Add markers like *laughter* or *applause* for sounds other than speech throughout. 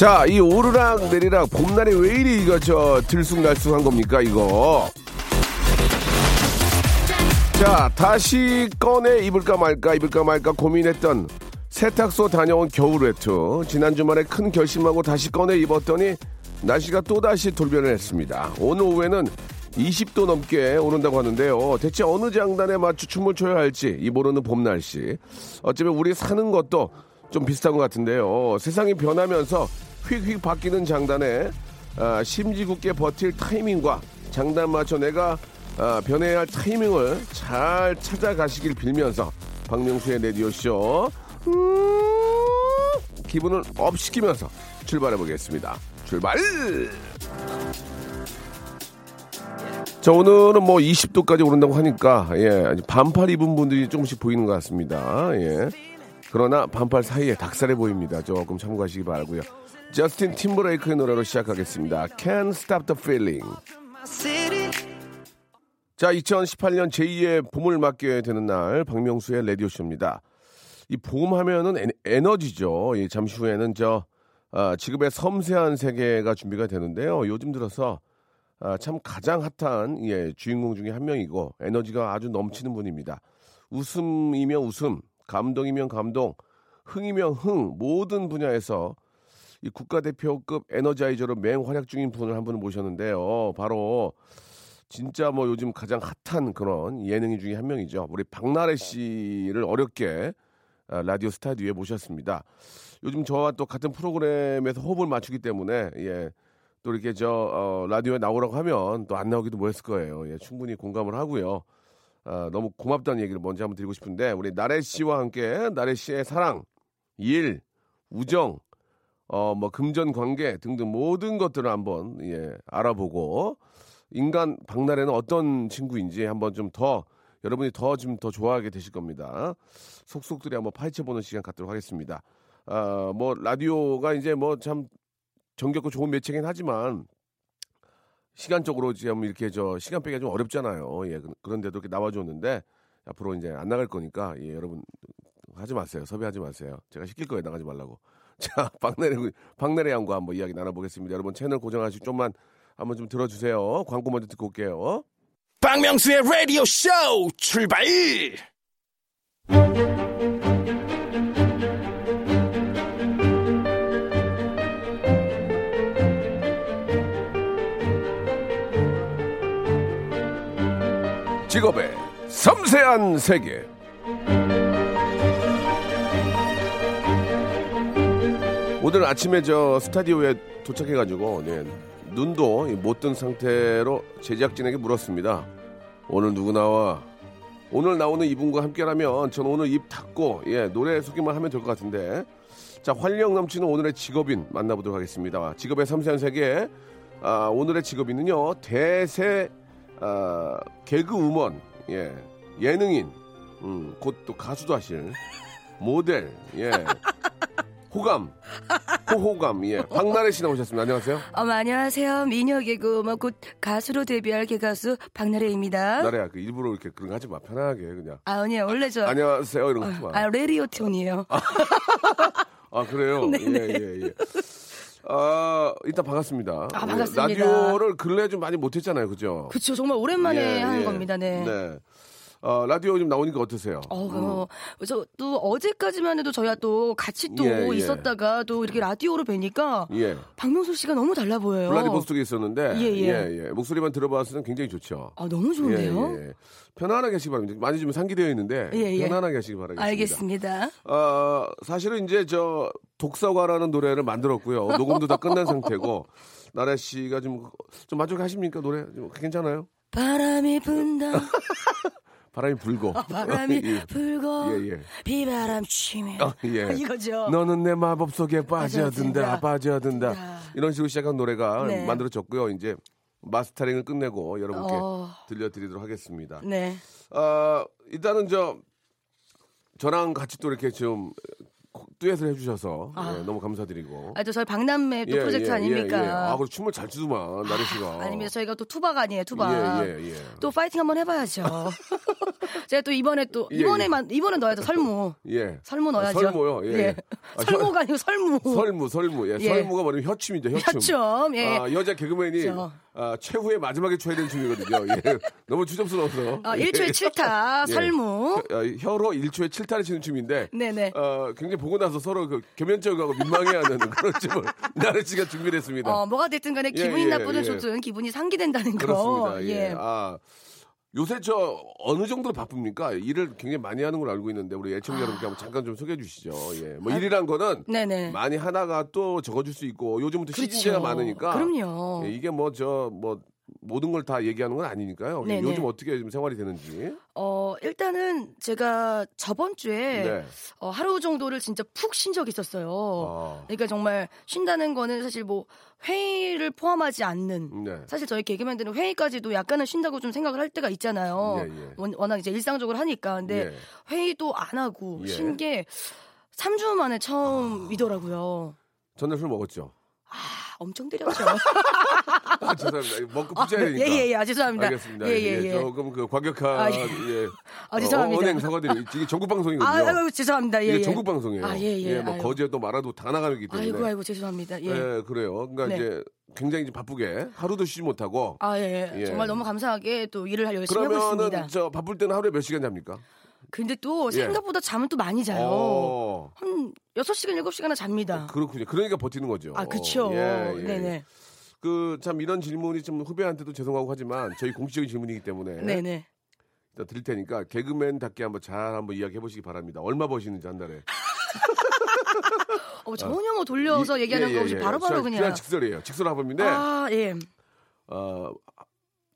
자, 이 오르락 내리락 봄날이 왜 이리 이거 저 들쑥날쑥한 겁니까 이거? 자, 다시 꺼내 입을까 말까 입을까 말까 고민했던 세탁소 다녀온 겨울 외투. 지난 주말에 큰 결심하고 다시 꺼내 입었더니 날씨가 또다시 돌변을 했습니다. 오늘 오후에는 20도 넘게 오른다고 하는데요. 대체 어느 장단에 맞춰 춤을 춰야 할지 이 모르는 봄 날씨. 어쩌면 우리 사는 것도 좀 비슷한 것 같은데요. 세상이 변하면서 휙휙 바뀌는 장단에 아, 심지궂게 버틸 타이밍과 장단 맞춰 내가 아, 변해야 할 타이밍을 잘 찾아가시길 빌면서 박명수의 라디오쇼 음, 기분을 up 시키면서 출발해 보겠습니다. 출발! 자, 오늘은 뭐 20도까지 오른다고 하니까, 예, 반팔 입은 분들이 조금씩 보이는 것 같습니다. 예. 그러나 반팔 사이에 닭살해 보입니다. 조금 참고하시기 바라고요 저스틴 팀브레이크의 노래로 시작하겠습니다. Can't Stop the Feeling. 자, 2018년 제2의 봄을 맞게 되는 날 박명수의 라디오 쇼입니다. 이 봄 하면은 에, 에너지죠. 예, 잠시 후에는 저 아, 지금의 섬세한 세계가 준비가 되는데요. 요즘 들어서 아, 참 가장 핫한 예, 주인공 중에 한 명이고 에너지가 아주 넘치는 분입니다. 웃음이면 웃음, 감동이면 감동, 흥이면 흥 모든 분야에서 이 국가대표급 에너자이저로 맹활약 중인 분을 한 분을 모셨는데요. 바로 진짜 뭐 요즘 가장 핫한 그런 예능인 중에 한 명이죠. 우리 박나래 씨를 어렵게 아, 라디오 스타디오에 모셨습니다. 요즘 저와 또 같은 프로그램에서 호흡을 맞추기 때문에 예. 또 이렇게 저 어, 라디오에 나오라고 하면 또 안 나오기도 뭐했을 거예요. 예, 충분히 공감을 하고요. 아, 너무 고맙다는 얘기를 먼저 한번 드리고 싶은데 우리 나래 씨와 함께 나래 씨의 사랑, 일, 우정, 어, 뭐 금전 관계 등등 모든 것들을 한번 예, 알아보고 인간 박나래는 어떤 친구인지 한번 좀 더 여러분이 더 좀 더 좋아하게 되실 겁니다. 속속들이 한번 파헤쳐 보는 시간 갖도록 하겠습니다. 아, 뭐 라디오가 이제 뭐 참 정겹고 좋은 매체긴 하지만 시간적으로 지금 이렇게 저 시간 빼기가 좀 어렵잖아요. 예, 그- 그런데도 이렇게 나와줬는데 앞으로 이제 안 나갈 거니까 예, 여러분 하지 마세요. 섭외하지 마세요. 제가 시킬 거예요. 나가지 말라고. *laughs* 자, 박나래 박나래 양과 한번 이야기 나눠보겠습니다. 여러분 채널 고정하시고 좀만 한번 좀 들어주세요. 광고 먼저 듣고 올게요. 박명수의 라디오 쇼 출발! 직업의 섬세한 세계. 오늘 아침에 저 스타디오에 도착해가지고 네, 눈도 못 뜬 상태로 제작진에게 물었습니다. 오늘 누구 나와? 오늘 나오는 이분과 함께라면 전 오늘 입 닫고 예 노래 소개만 하면 될 것 같은데 자 활력 넘치는 오늘의 직업인 만나보도록 하겠습니다. 직업의 섬세한 세계 아, 오늘의 직업인은요 대세 아, 개그 우먼 예 예능인 음, 곧 또 가수도 하실 모델 예 *laughs* 호감 호호감 예 박나래 씨 나오셨습니다. 안녕하세요. 어머, 안녕하세요. 미녀 개그, 뭐, 곧 가수로 데뷔할 개가수 박나래입니다. 나래야 그 일부러 이렇게 그런 거 하지 마 편하게 그냥 아, 아니요. 원래 저. 안녕하세요 이런 거 하지 마. 아, 레디오 톤이에요. *laughs* 아 그래요? 예 예 *laughs* 예. 아 일단 반갑습니다. 아, 예, 반갑습니다. 라디오를 근래 좀 많이 못했잖아요, 그죠? 그쵸. 정말 오랜만에 예, 하는 예. 겁니다. 네. 네. 어, 라디오 좀 나오니까 어떠세요? 어, 어, 저, 또 어제까지만 해도 저희가 또 같이 또 예, 예. 있었다가 또 이렇게 라디오로 뵈니까 예. 박명수 씨가 너무 달라 보여요. 블라디보스톡에 있었는데 예, 예. 예, 예. 목소리만 들어봤을 땐 굉장히 좋죠. 아, 너무 좋은데요? 예, 예. 편안하게 하시기 바랍니다. 많이 좀 상기되어 있는데. 편안하게 하시기 바라겠습니다. 알겠습니다. 어, 사실은 이제 저 독사과라는 노래를 만들었고요. 녹음도 다 끝난 상태고 나래 씨가 좀 좀 만족하십니까 노래? 좀 괜찮아요? 바람이 분다. *laughs* 바람이 불고. 바람이 *laughs* 예. 불고 예, 예. 비바람 치며 어, 예. 이거죠. 너는 내 마법 속에 빠져든다, 빠져든다. 빠져든다. 야. 이런 식으로 시작한 노래가 네. 만들어졌고요. 이제 마스터링을 끝내고 여러분께 어. 들려드리도록 하겠습니다. 네. 아, 일단은 저 저랑 같이 또 이렇게 좀 듀엣을 해주셔서 예, 너무 감사드리고. 아, 또 저희 박남매 또 예, 프로젝트 예, 아닙니까? 예, 예. 아, 그리고 춤을 잘 추더만 나래 씨가. 아닙니다. 저희가 또 투박 아니에요, 투박. 예, 예, 예. 또 파이팅 한번 해봐야죠. *laughs* *laughs* 제가 또 이번에 또 예, 이번에만 이번에 넣어야죠 설무. *laughs* 예. 설무 넣어야죠. 아, 설무요? 예. 예. 아, 설무가 아니고 설무. 설무, 설무. 예. 예. 설무가 뭐냐면 혀춤이죠, 혀춤. 혀춤, 예. 아, 여자 개그맨이 저. 아, 최후의 마지막에 춰야 되는 춤이거든요. 예. 너무 추접스러워서. 어, 예. 1초에 7타, 예. 설무. 혀, 어, 혀로 1초에 7타를 치는 춤인데 네네. 어, 굉장히 보고 나서 서로 그 겸연쩍하고 민망해하는 *laughs* 그런 춤을 나래 씨가 준비를 했습니다. 어, 뭐가 됐든 간에 예, 기분이 예, 나쁘든 예. 좋든 기분이 상기된다는 거. 그렇습니다. 예. 예. 아, 요새 저 어느 정도로 바쁩니까? 일을 굉장히 많이 하는 걸 알고 있는데 우리 애청자 여러분께 한번 잠깐 좀 소개해 주시죠. 예. 뭐 일이란 거는 아. 네네. 많이 하다가 또 적어줄 수 있고 요즘부터 그렇죠. 시즌제가 많으니까 그럼요. 예, 이게 뭐 저뭐 모든 걸 다 얘기하는 건 아니니까요. 네네. 요즘 어떻게 좀 생활이 되는지. 어, 일단은 제가 저번 주에 네. 어, 하루 정도를 진짜 푹 쉰 적이 있었어요. 아. 그러니까 정말 쉰다는 거는 사실 뭐 회의를 포함하지 않는 네. 사실 저희 개그맨들은 회의까지도 약간은 쉰다고 좀 생각을 할 때가 있잖아요. 예, 예. 원- 워낙 이제 일상적으로 하니까. 근데 예. 회의도 안 하고 예. 쉰게 3주 만에 처음이더라고요. 전날 술 먹었죠. 아, 엄청 때렸죠. *laughs* 아, 죄송합니다. 먹고 부자야 되니까. 예, 예, 예. 아, 죄송합니다. 알겠습니다. 예, 예, 예. 조금 그 과격한 아, 예. 예. 아, 죄송합니다. 어, 언행 사과드리고 이게 전국 방송이거든요. 아, 아유, 죄송합니다. 예, 이게 예. 전국 방송이에요. 아, 예, 예. 뭐 아유. 거제도 말아도 다 나가기 때문에. 아이고, 아이고, 죄송합니다. 예. 예, 그래요. 그러니까 네. 이제 굉장히 이제 바쁘게 하루도 쉬지 못하고. 아, 예. 예. 정말 너무 감사하게 또 일을 열심히 하고 그러면은 있습니다. 저 바쁠 때는 하루에 몇 시간 잡니까? 근데 또 예. 생각보다 잠은 또 많이 자요. 어, 한 6시간, 7시간은 잡니다. 그렇군요. 그러니까 버티는 거죠. 아, 그쵸. 예, 예. 네네. 그 참 이런 질문이 좀 후배한테도 죄송하고 하지만 저희 공식적인 질문이기 때문에 네네. 일단 드릴 테니까 개그맨답게 한번 잘 한번 이야기해 보시기 바랍니다. 얼마 버시는지 한 달에. 어, 전혀 뭐 돌려서 이- 얘기하는 예, 거 예, 없이 예. 바로바로 그냥, 그냥. 직설이에요. 직설 화법인데 아, 예. 어,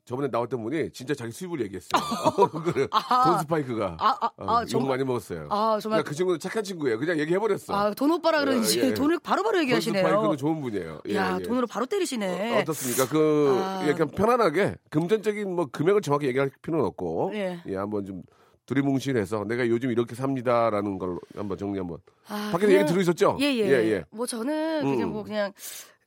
저번에 나왔던 분이 진짜 자기 수입을 얘기했어요. *laughs* 그래. 돈 스파이크가 아, 아, 어, 아, 욕 정말- 많이 먹었어요. 아, 정말- 그 친구는 착한 친구예요. 그냥 얘기해버렸어. 아, 돈 오빠라 그런지 예, 예. 돈을 바로바로 돈 얘기하시네요. 스파이크는 좋은 분이에요. 예, 야, 예. 돈으로 바로 때리시네. 어, 떻습니까그 아. 약간 편안하게 금전적인 뭐 금액을 정확히 얘기할 필요는 없고 예. 한번 좀 두리뭉실해서 내가 요즘 이렇게 삽니다라는 걸 한번 정리 한번 아, 밖에서 그냥- 얘기 들으셨죠? 예, 예. 예, 예. 뭐 저는 그냥 음. 뭐 그냥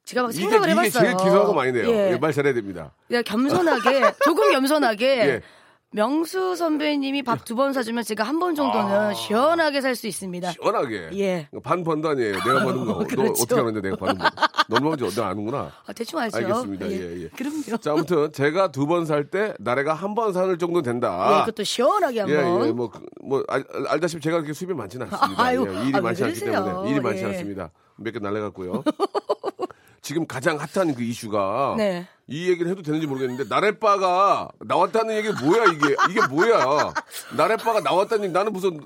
제가 막 이게, 생각을 이게 해봤어요. 제일 기소하고 많이 돼요. 예. 예, 말 잘해야 됩니다. 그냥 겸손하게, *laughs* 조금 겸손하게. 예. 명수 선배님이 밥 두 번 사주면 제가 한 번 정도는 아. 시원하게 살 수 있습니다. 시원하게. 예. 반 번도 아니에요. 내가 버는 거. *laughs* 너 그렇죠. 어떻게 하는데 내가 버는 거. 너 먼저 너 아는구나. 아, 대충 알죠? 알겠습니다. 예, 예. 그럼요. 자, 아무튼 제가 두 번 살 때 나래가 한 번 사는 정도 예, 된다. 그것도 시원하게 예, 한번. 예, 뭐, 그, 뭐, 알, 알다시피 제가 그렇게 수입이 많지는 않습니다. *laughs* 아유, 예, 일이 아, 왜 많지 않기? 때문에. 일이 많지 예. 않습니다. 몇 개 날라갔고요. 지금 가장 핫한 그 이슈가 네. 이 얘기를 해도 되는지 모르겠는데 나래빠가 나왔다는 얘기 뭐야 이게 이게 뭐야 나래빠가 나왔다는 얘기 나는 무슨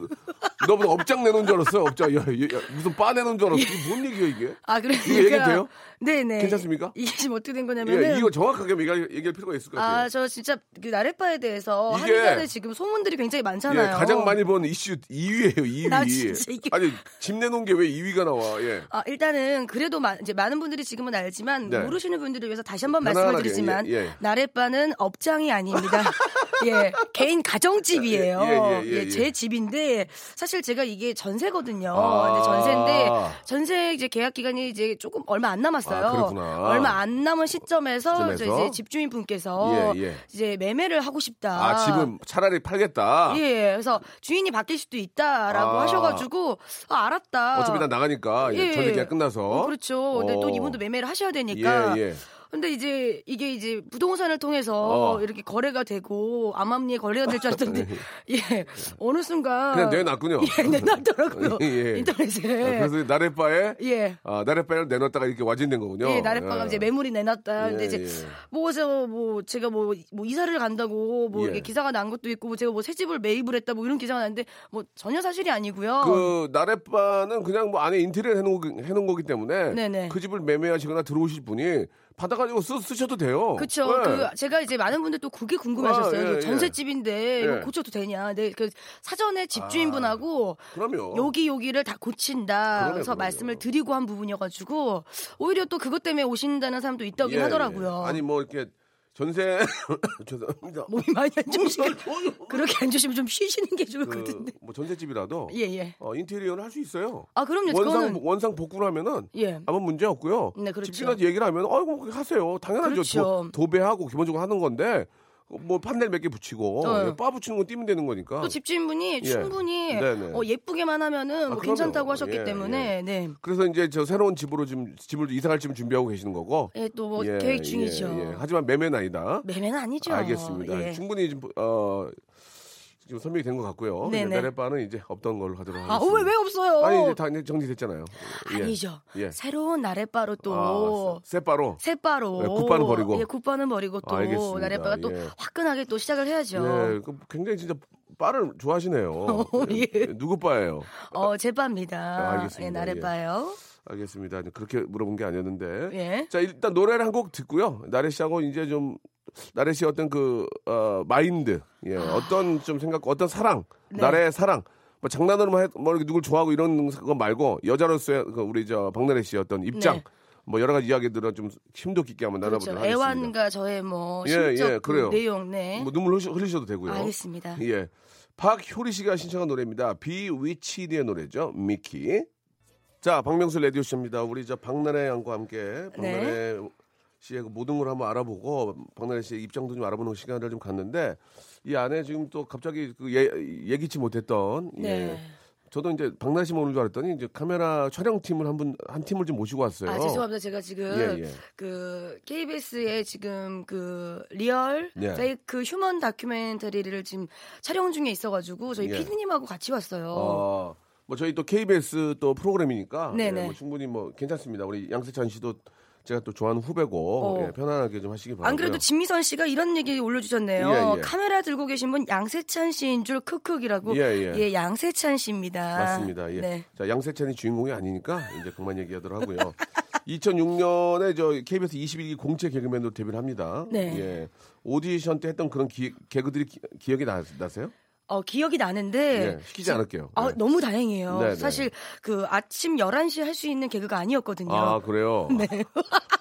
너 무슨 업장 내놓은 줄 알았어요 업장 야, 야, 야, 무슨 빠 내놓은 줄 알았어 이게 뭔 얘기야 이게 아, 그러니까. 이게 얘기 돼요? 네네. 괜찮습니까? 이게 지금 어떻게 된 거냐면은. 예, 이거 정확하게 얘기할, 얘기할 필요가 있을 것 같아요 아, 저 진짜 그 나래바에 대해서 이게- 한간에 지금 소문들이 굉장히 예, 많잖아요. 가장 많이 본 이슈 2위예요 2위 나 진짜 이게- 아니 집 내놓은 게 왜 2위가 나와 예. 아, 일단은 그래도 마- 이제 많은 분들이 지금은 알지만 네. 모르시는 분들을 위해서 다시 한번 편안하게, 말씀을 드리지만 예, 예. 나래바는 업장이 아닙니다. *laughs* 예, 개인 가정집이에요. 예, 예, 예, 예, 제 집인데 사실 제가 이게 전세거든요. 아. 근데 전세인데 전세 이제 계약 기간이 이제 조금 얼마 안 남았어요. 아. 얼마 안 남은 시점에서 저 시점에서? 이제 집주인 분께서 예, 예. 이제 매매를 하고 싶다. 아 집은 차라리 팔겠다 예, 그래서 주인이 바뀔 수도 있다라고 아. 하셔가지고 아, 알았다. 어차피 난 나가니까 예, 예. 전세 계약 끝나서 어, 그렇죠. 근데 또 어. 이분도 매매를 하셔야 되니까. 예, 예. 근데 이제 이게 이제 부동산을 통해서 어. 이렇게 거래가 되고 암암리에 거래가 될 줄 알았는데 *laughs* 예 어느 순간 그냥 내놨군요. *laughs* 예 내놨더라고요 예, *laughs* 예. 인터넷에 아, 그래서 나래바에 예. 아, 나래바를 내놨다가 이렇게 와진된 거군요. 예, 나래바가 이제 매물이 내놨다. 근데 예, 이제 예. 뭐, 저, 뭐, 제가 뭐, 뭐, 이사를 간다고, 뭐, 예. 이렇게 기사가 난 것도 있고, 뭐 제가 뭐, 새 집을 매입을 했다, 뭐, 이런 기사가 났는데, 뭐, 전혀 사실이 아니고요. 그 나래바는 그냥 뭐 안에 인테리어 해놓은, 거- 해놓은 거기 때문에 네네. 그 집을 매매하시거나 들어오실 분이 받아가지고 쓰, 쓰셔도 돼요. 그쵸. 네. 그 제가 이제 많은 분들 또 그게 궁금하셨어요. 아, 예, 그 예. 전셋집인데 이거 예. 고쳐도 되냐? 네, 그 사전에 집주인분하고 그럼요. 여기 여기를 다 고친다. 어. 그럼요, 그래서 그럼요. 말씀을 드리고 한 부분이어가지고 오히려 또 그것 때문에 오신다는 사람도 있다긴 예, 하더라고요. 예. 아니 뭐 이렇게 *laughs* 전세 죄송합니다. 몸이 많이 안 좋으시고 *laughs* 그렇게 안 좋으시면 좀 쉬시는 게 좋을 것 같은데. 그뭐 전세집이라도 예 예. 어, 인테리어는 할 수 있어요. 아 그럼요. 원상 그거는 원상 복구를 하면은 예. 아무 문제 없고요. 네, 그렇죠. 집주인한테 얘기를 하면 어이구 뭐 하세요. 당연하죠. 그렇죠. 도, 배하고 기본적으로 하는 건데 뭐 판넬 몇 개 붙이고 어. 예, 빠 붙이는 건 띄면 되는 거니까. 또 집주인분이 충분히 네네. 어, 예쁘게만 하면은 뭐 아, 괜찮다고 그럼요. 하셨기 예, 때문에 네. 그래서 이제 저 새로운 집으로 지금 집을 이사갈 집을 준비하고 계시는 거고. 예, 또뭐 예, 계획 중이죠. 예, 예. 하지만 매매는 아니다. 매매는 아니죠. 알겠습니다. 예. 충분히 지금 어 지금 설명이 된 것 같고요. 네네. 이제 내래바는 이제 없던 걸로 하도록 아, 하겠습니다. 왜, 왜 없어요? 아니 이제 다 이제 정리됐잖아요. 예. 아니죠. 예. 새로운 나래바로 또 아, 쇠바로. 새바로 네, 굿바는 버리고. 예, 굿바는 버리고 또 알겠습니다. 나래바가 또 예. 화끈하게 또 시작을 해야죠. 예, 그 굉장히 진짜 바를 좋아하시네요. *laughs* 예. 누구 바예요? 어, 제 바입니다. 아, 알겠습니다. 예, 나래바요. 알겠습니다. 그렇게 물어본 게 아니었는데. 예. 자, 일단 노래를 한 곡 듣고요. 나래 씨하고 이제 좀 나래 씨의 어떤 그 어, 마인드, 예, 어떤 좀 생각, 어떤 사랑, 아. 네. 나래의 사랑. 뭐 장난으로만 해, 뭐 이렇게 누굴 좋아하고 이런 거 말고 여자로서의 그 우리 저 박나래 씨의 어떤 입장, 네. 뭐 여러 가지 이야기들은 좀 심도 깊게 한번 그렇죠. 나눠보도록 하겠습니다. 애완과 저의 뭐 예, 심적 예, 그 그래요. 내용 네. 뭐 눈물 흘리- 흘리셔도 되고요. 알겠습니다. 예. 박효리 씨가 신청한 노래입니다. 비위치드의 노래죠. 미키. 자, 박명수 라디오 쇼입니다. 우리 저 박나래 양과 함께 박나래 네. 씨의 그 모든 걸 한번 알아보고 박나래 씨의 입장도 좀 알아보는 시간을 좀 갔는데 이 안에 지금 또 갑자기 그 예, 예기치 못했던 예. 네. 저도 이제 박나래 씨만 오는 줄 알았더니 이제 카메라 촬영팀을 한 분 한 팀을 좀 모시고 왔어요. 아, 죄송합니다. 제가 지금 예, 예. 그 KBS의 지금 그 real 예. fake human 다큐멘터리를 지금 촬영 중에 있어가지고 저희 예. 피디님하고 같이 왔어요. 어, 뭐 저희 또 KBS 또 프로그램이니까. 예, 뭐 충분히 뭐 괜찮습니다. 우리 양세찬 씨도 제가 또 좋아하는 후배고 어. 예, 편안하게 좀 하시기 바라고요. 안 그래도 진미선 씨가 이런 얘기 올려주셨네요. 예, 예. 카메라 들고 계신 분 양세찬 씨인 줄 크크이라고. 예, 예. 양세찬 씨입니다. 맞습니다. 예. 네. 자, 양세찬이 주인공이 아니니까 이제 그만 얘기하도록 하고요. *laughs* 2006년에 저 KBS 21기 공채 개그맨으로 데뷔를 합니다. 네. 예. 오디션 때 했던 그런 기, 개그들이 기, 기억이 나, 나세요? 어, 기억이 나는데. 예, 시키지 않을게요. 아, 예. 너무 다행이에요. 네, 네. 사실 그 아침 11시에 할수 있는 개그가 아니었거든요. 아, 그래요? *laughs* 네.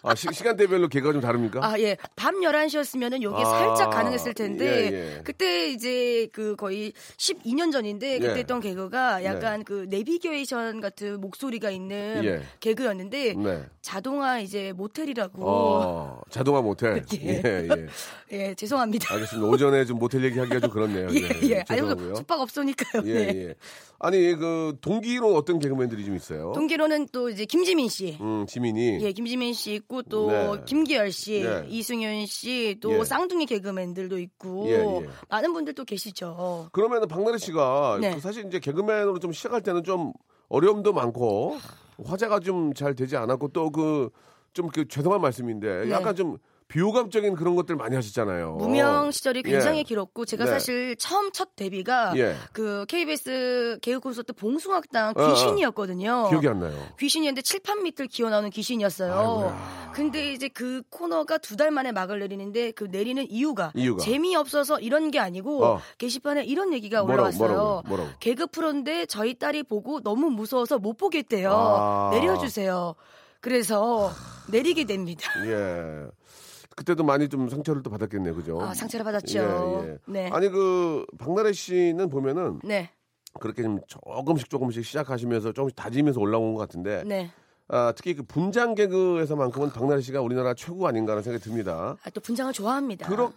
아, 시, 시간대별로 개그가 좀 다릅니까? 아, 예. 밤 11시였으면은 요게 아, 살짝 가능했을 텐데, 예, 예. 그때 이제 그 거의 12년 전인데, 그때 예. 했던 개그가 약간 그 내비게이션 같은 목소리가 있는 예. 개그였는데, 네. 자동화 이제 모텔이라고. 어, 자동화 모텔. *laughs* 예. 예, 예. 예, 죄송합니다. 알겠습니다. 오전에 좀 모텔 얘기하기가 좀 그렇네요. *laughs* 예, 예. 아니, 죄송하고요. 숙박 없으니까요. 예, 네. 예. 아니, 그, 동기로 어떤 개그맨들이 좀 있어요? 동기로는 또 이제 김지민 씨. 음, 지민이. 예, 김지민 씨 있고 또 네. 김기열 씨, 네. 이승윤 씨, 또 예. 쌍둥이 개그맨들도 있고 예, 예. 많은 분들 또 계시죠. 그러면은 박나래 씨가 네. 그 사실 이제 개그맨으로 좀 시작할 때는 좀 어려움도 많고 화제가 좀 잘 되지 않았고 또 그 좀그 죄송한 말씀인데 네. 약간 좀 비호감적인 그런 것들 많이 하셨잖아요. 무명 시절이 굉장히 예. 길었고 제가 네. 사실 처음 첫 데뷔가 예. 그 KBS 개그 콘서트 봉숭악당 어, 어. 귀신이었거든요. 기억이 안 나요. 귀신이었는데 칠판 밑을 기어 나오는 귀신이었어요. 아이고야. 근데 이제 그 코너가 두 달 만에 막을 내리는데 그 내리는 이유가, 이유가. 재미없어서 이런 게 아니고 어. 게시판에 이런 얘기가 뭐라고, 올라왔어요. 뭐라고요? 뭐라고? 개그 프로인데 저희 딸이 보고 너무 무서워서 못 보겠대요. 아. 내려주세요. 그래서 내리게 됩니다. 예. 그때도 많이 좀 상처를 또 받았겠네요, 그죠? 아, 상처를 받았죠. 예, 예. 네. 아니 그 박나래 씨는 보면은 네. 그렇게 좀 조금씩 조금씩 시작하시면서 조금씩 다지면서 올라온 것 같은데 네. 아, 특히 그 분장 개그에서만큼은 박나래 씨가 우리나라 최고 아닌가라는 생각이 듭니다. 아, 또 분장을 좋아합니다. 그렇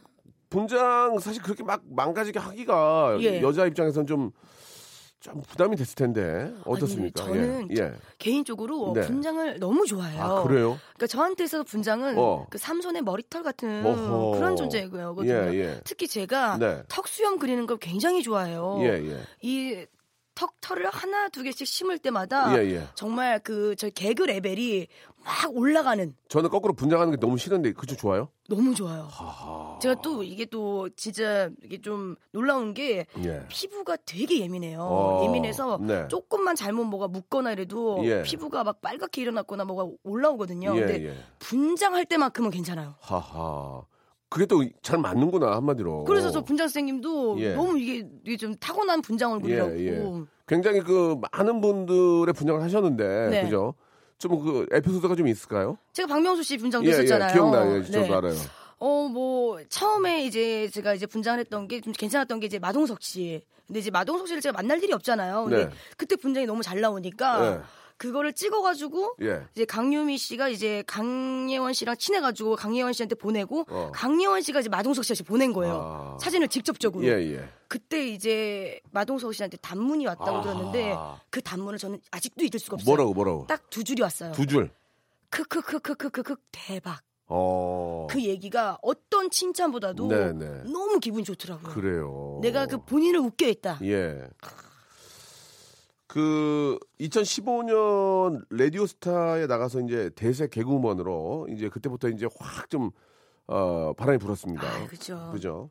분장 사실 그렇게 막 망가지게 하기가 예. 여자 입장에서는 좀, 좀 부담이 됐을 텐데 어떻습니까? 아니, 저는 예. 예. 개인적으로 네. 분장을 너무 좋아해요. 아 그래요? 그러니까 저한테 있어서 분장은 어. 그 삼손의 머리털 같은 어허. 그런 존재고요. 예, 예. 특히 제가 네. 턱 수염 그리는 걸 굉장히 좋아해요. 예, 예. 이턱 털을 하나 두 개씩 심을 때마다 예, 예. 정말 그 저 개그 레벨이 막 올라가는 저는 거꾸로 분장하는 게 너무 싫은데 그쪽 좋아요? 너무 좋아요. 제가 또 이게 또 진짜 이게 좀 놀라운 게 예. 피부가 되게 예민해요. 어, 예민해서 네. 조금만 잘못 뭐가 묻거나 이래도 예. 피부가 막 빨갛게 일어났거나 뭐가 올라오거든요. 예, 근데 예. 분장할 때만큼은 괜찮아요. 하하. 그게 또 잘 맞는구나 한마디로. 그래서 저 분장 선생님도 예. 너무 이게, 이게 좀 타고난 분장 얼굴이라고. 예, 예. 굉장히 그 많은 분들의 분장을 하셨는데 네. 그죠? 좀 그 에피소드가 좀 있을까요? 제가 박명수 씨 분장도 예, 예, 했었잖아요. 기억나요. 예, 저도 네. 알아요. 어, 뭐, 처음에 이제 제가 이제 분장을 했던 게 좀 괜찮았던 게 이제 마동석 씨. 근데 이제 마동석 씨를 제가 만날 일이 없잖아요. 근데 네. 그때 분장이 너무 잘 나오니까 예. 그거를 찍어가지고 예. 이제 강유미 씨가 이제 강예원 씨랑 친해가지고 강예원 씨한테 보내고 어. 강예원 씨가 이제 마동석 씨한테 보낸 거예요. 아. 사진을 직접적으로. 예, 예. 그때 이제 마동석 씨한테 단문이 왔다고 아. 들었는데 그 단문을 저는 아직도 잊을 수가 없어요. 뭐라고 뭐라고? 딱 두 줄이 왔어요. 두 줄. 크크크크크크크 대박. 어. 그 얘기가 어떤 칭찬보다도 네, 네. 너무 기분이 좋더라고요. 그래요. 내가 그 본인을 웃게 했다. 예. 그 2015년 라디오 스타에 나가서 이제 대세 개그우먼으로 이제 그때부터 이제 확 좀 어, 바람이 불었습니다. 아, 그죠. 그죠?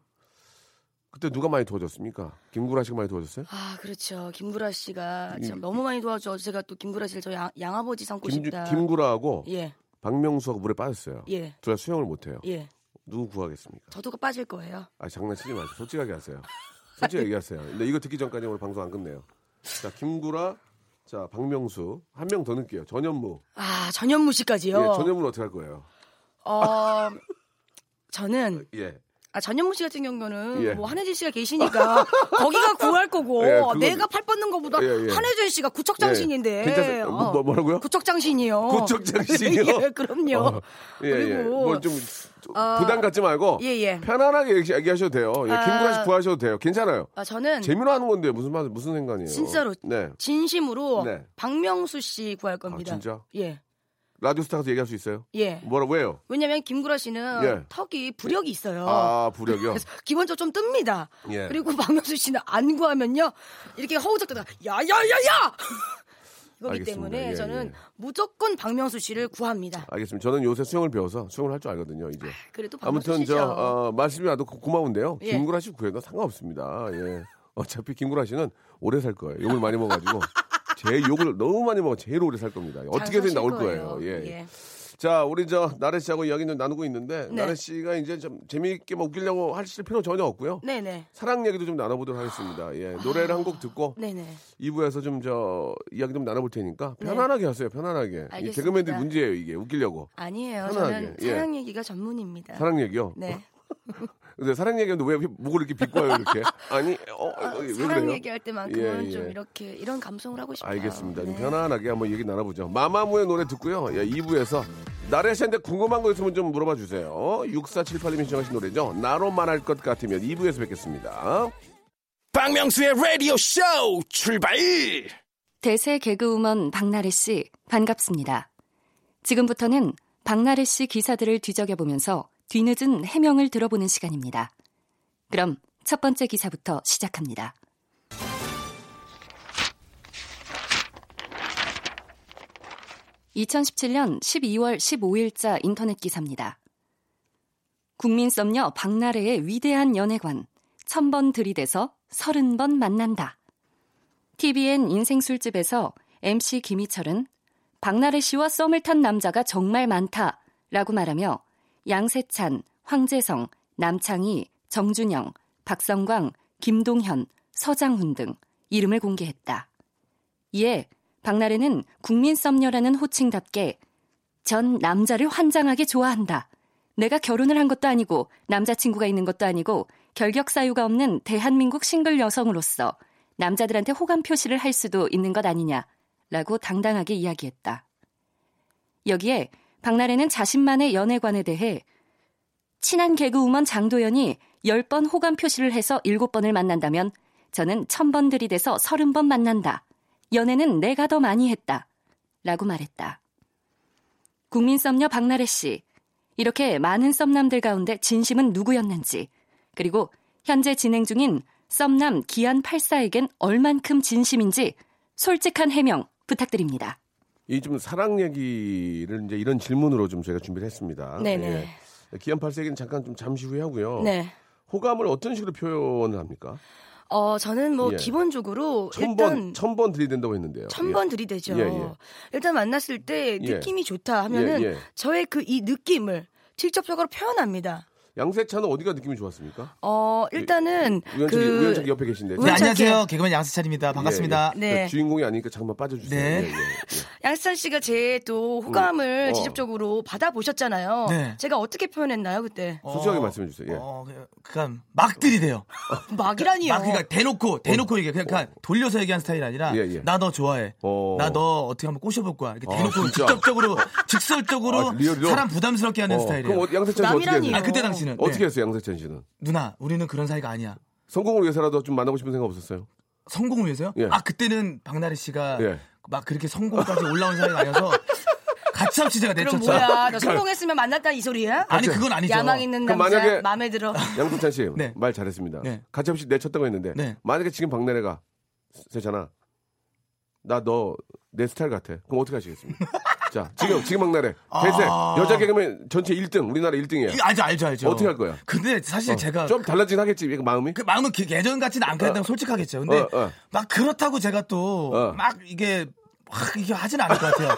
그때 누가 많이 도와줬습니까? 김구라 씨가 많이 도와줬어요? 아, 그렇죠. 김구라 씨가 이- 참 너무 많이 도와줘. 제가 또 김구라 씨를 저 양, 양아버지 삼고 김, 싶다. 김구라하고 예, 박명수하고 물에 빠졌어요. 예, 둘다 수영을 못해요. 예. 누구 구하겠습니까? 저도 빠질 거예요. 아 장난치지 마세요. 솔직하게 하세요. 솔직하게 얘기하세요. 근데 이거 듣기 전까지 오늘 방송 안 끝내요. 자 김구라, 자 박명수 한 명 더 넣을게요. 전현무. 아, 전현무 씨까지요. 예, 전현무는 어떻게 할 거예요? 어, 저는 예. 아, 전현무 씨 같은 경우는 예. 뭐 한혜진 씨가 계시니까 *laughs* 거기가 구할 거고 예, 그건- 내가 팔 뻗는 것보다 예, 예. 한혜진 씨가 구척장신인데. 예. 뭐, 어. 뭐, 뭐라고요? 구척장신이요. 구척장신이요? *laughs* 예, 그럼요. 어, 예, 예. 그리고 뭐좀 어, 부담 갖지 말고 예, 예. 편안하게 얘기- 얘기하셔도 돼요. 예, 아. 김구라 씨 구하셔도 돼요. 괜찮아요. 아, 저는 재미로 하는 건데 무슨 말 무슨 생각이에요? 진짜로 네. 진심으로 네. 박명수 씨 구할 겁니다. 아, 진짜? 예. 라디오 스타 가서 얘기할 수 있어요? 예. 뭐라 왜요? 왜냐면 김구라 씨는 예. 턱이 부력이 있어요. 아 부력이요. *laughs* 그래서 기본적으로 좀 뜹니다. 예. 그리고 *laughs* 박명수 씨는 안 구하면요. 이렇게 허우적대다 야야야야! *laughs* 이거기 알겠습니다. 때문에 예, 저는 예. 무조건 박명수 씨를 구합니다. 알겠습니다. 저는 요새 수영을 배워서 수영을 할 줄 알거든요. 이제. 그래도 박명수 아무튼 씨죠. 저 어, 말씀이 와도 고- 고마운데요. 예. 김구라 씨 구해도 상관없습니다. 예. 어차피 김구라 씨는 오래 살 거예요. 욕을 많이 먹어가지고 제 욕을 너무 많이 먹어 제일 오래 살 겁니다. 어떻게든 나올 거예요. 거예요. 예. 예. 자, 우리 저 나래 씨하고 이야기는 나누고 있는데 네. 나래 씨가 이제 좀 재미있게 막 웃기려고 하실 필요 전혀 없고요. 네네. 사랑 얘기도 좀 나눠보도록 하겠습니다. 예, 노래를 한 곡 듣고 네네. 2부에서 좀 저 이야기 좀 나눠볼 테니까 네. 편안하게 하세요. 편안하게. 이 알겠습니다. 개그맨들 문제예요 이게 웃기려고. 아니에요. 편하게, 저는 예. 사랑 얘기가 전문입니다. 사랑 얘기요. 네. *laughs* 근데 사랑 얘기하는데 왜 목을 이렇게 비꼬아요 이렇게? *laughs* 아니, 어, 어, 왜 사랑 그래요? 얘기할 때만큼은 예, 좀 예. 이렇게 이런 감성을 하고 싶어요. 알겠습니다. 좀 네. 편안하게 한번 얘기 나눠보죠. 마마무의 노래 듣고요. 예, 2부에서 나래 씨한테 궁금한 거 있으면 좀 물어봐 주세요. 6478님이 신청하신 노래죠. 나로 말할 것 같으면 2부에서 뵙겠습니다. 박명수의 라디오 쇼 출발! 대세 개그우먼 박나래 씨 반갑습니다. 지금부터는 박나래 씨 기사들을 뒤적여 보면서 뒤늦은 해명을 들어보는 시간입니다. 그럼 첫 번째 기사부터 시작합니다. (2017년 12월 15일자) 인터넷 기사입니다. 국민 썸녀 박나래의 위대한 연애관 천번 들이대서 서른 번 만난다. TVN 인생 술집에서 MC 김희철은 박나래 씨와 썸을 탄 남자가 정말 많다 라고 말하며 양세찬, 황재성, 남창희, 정준영, 박성광, 김동현, 서장훈 등 이름을 공개했다. 이에 박나래는 국민 썸녀라는 호칭답게 전 남자를 환장하게 좋아한다. 내가 결혼을 한 것도 아니고 남자친구가 있는 것도 아니고 결격 사유가 없는 대한민국 싱글 여성으로서 남자들한테 호감 표시를 할 수도 있는 것 아니냐라고 당당하게 이야기했다. 여기에 박나래는 자신만의 연애관에 대해 친한 개그우먼 장도연이 10번 호감 표시를 해서 7번을 만난다면 저는 1000번 들이대서 30번 만난다. 연애는 내가 더 많이 했다. 라고 말했다. 국민 썸녀 박나래 씨. 이렇게 많은 썸남들 가운데 진심은 누구였는지, 그리고 현재 진행 중인 썸남 기안 84에겐 얼만큼 진심인지 솔직한 해명 부탁드립니다. 이 좀 사랑 얘기를 이제 이런 질문으로 좀 저희가 준비를 했습니다. 네네. 예. 기안 8세기는 잠깐 좀 잠시 후에 하고요. 네. 호감을 어떤 식으로 표현을 합니까? 어, 저는 뭐 예. 기본적으로 천 일단 번, 천번 들이댄다고 했는데요. 천번 들이대죠. 예, 예. 일단 만났을 때 예. 느낌이 좋다 하면은 예, 예. 저의 그 이 느낌을 직접적으로 표현합니다. 양세찬은 어디가 느낌이 좋았습니까? 어, 일단은 우연찮게, 그 우연찮게 옆에 계신데. 네, 안녕하세요. 개그맨 양세찬입니다. 반갑습니다. 예, 예. 네. 그 주인공이 아니니까 잠깐만 빠져주세요. 네. 예, 예, 예. 양세찬 씨가 제 또 호감을 음. 어. 직접적으로 받아보셨잖아요. 네. 제가 어떻게 표현했나요 그때? 솔직하게 말씀해 주세요. 예. 어, 그- 그냥 막 들이대요. 막이라니요. 막 그러니까 대놓고 대놓고 얘기해. 그냥, 그냥 돌려서 얘기하는 스타일이 아니라 어. 예, 예. 나너 좋아해. 어. 나너 어떻게 한번 꼬셔볼 거야. 이렇게 아, 대놓고 진짜? 직접적으로 *laughs* 직설적으로 아? 사람 부담스럽게 하는 어, 스타일이에요. 그럼 어, 양세찬 씨 어떻게 남이라니요. 했어요? 아 그때 당시는 어떻게 네. 했어요, 양세찬 씨는? 누나 우리는 그런 사이가 아니야. 성공을 위해서라도 좀 만나고 싶은 생각 없었어요? 성공을 위해서요? 예. 아 그때는 박나래 씨가 예. 막 그렇게 성공까지 올라온 사이가 아니어서 가차없이 제가 그럼 내쳤죠. 뭐야? 너 성공했으면 만났다 이 소리야? 아니 그건 아니죠. 야망 있는 그럼 남자 만약에- 마음에 들어. 양세찬 씨, 네. 말 잘했습니다. 네. 가차없이 내쳤다고 했는데, 네. 만약에 지금 박나래가, 세찬아, 나 너 내 스타일 같아. 그럼 어떻게 하시겠습니까? *laughs* 자, 지금, 지금 박나래. 대세, 아. 여자 개그맨 전체 1등, 우리나라 1등이야. 이거 알죠 알죠 알죠. 어떻게 할 거야? 근데 사실 제가 좀 달라진 하겠지, 그 마음이? 그 마음은 기- 예전 같지는 않겠다고 솔직하겠죠. 근데 어, 어. 막 그렇다고 제가 또 어. 막 이게 막 이게 하진 않을 것 같아요.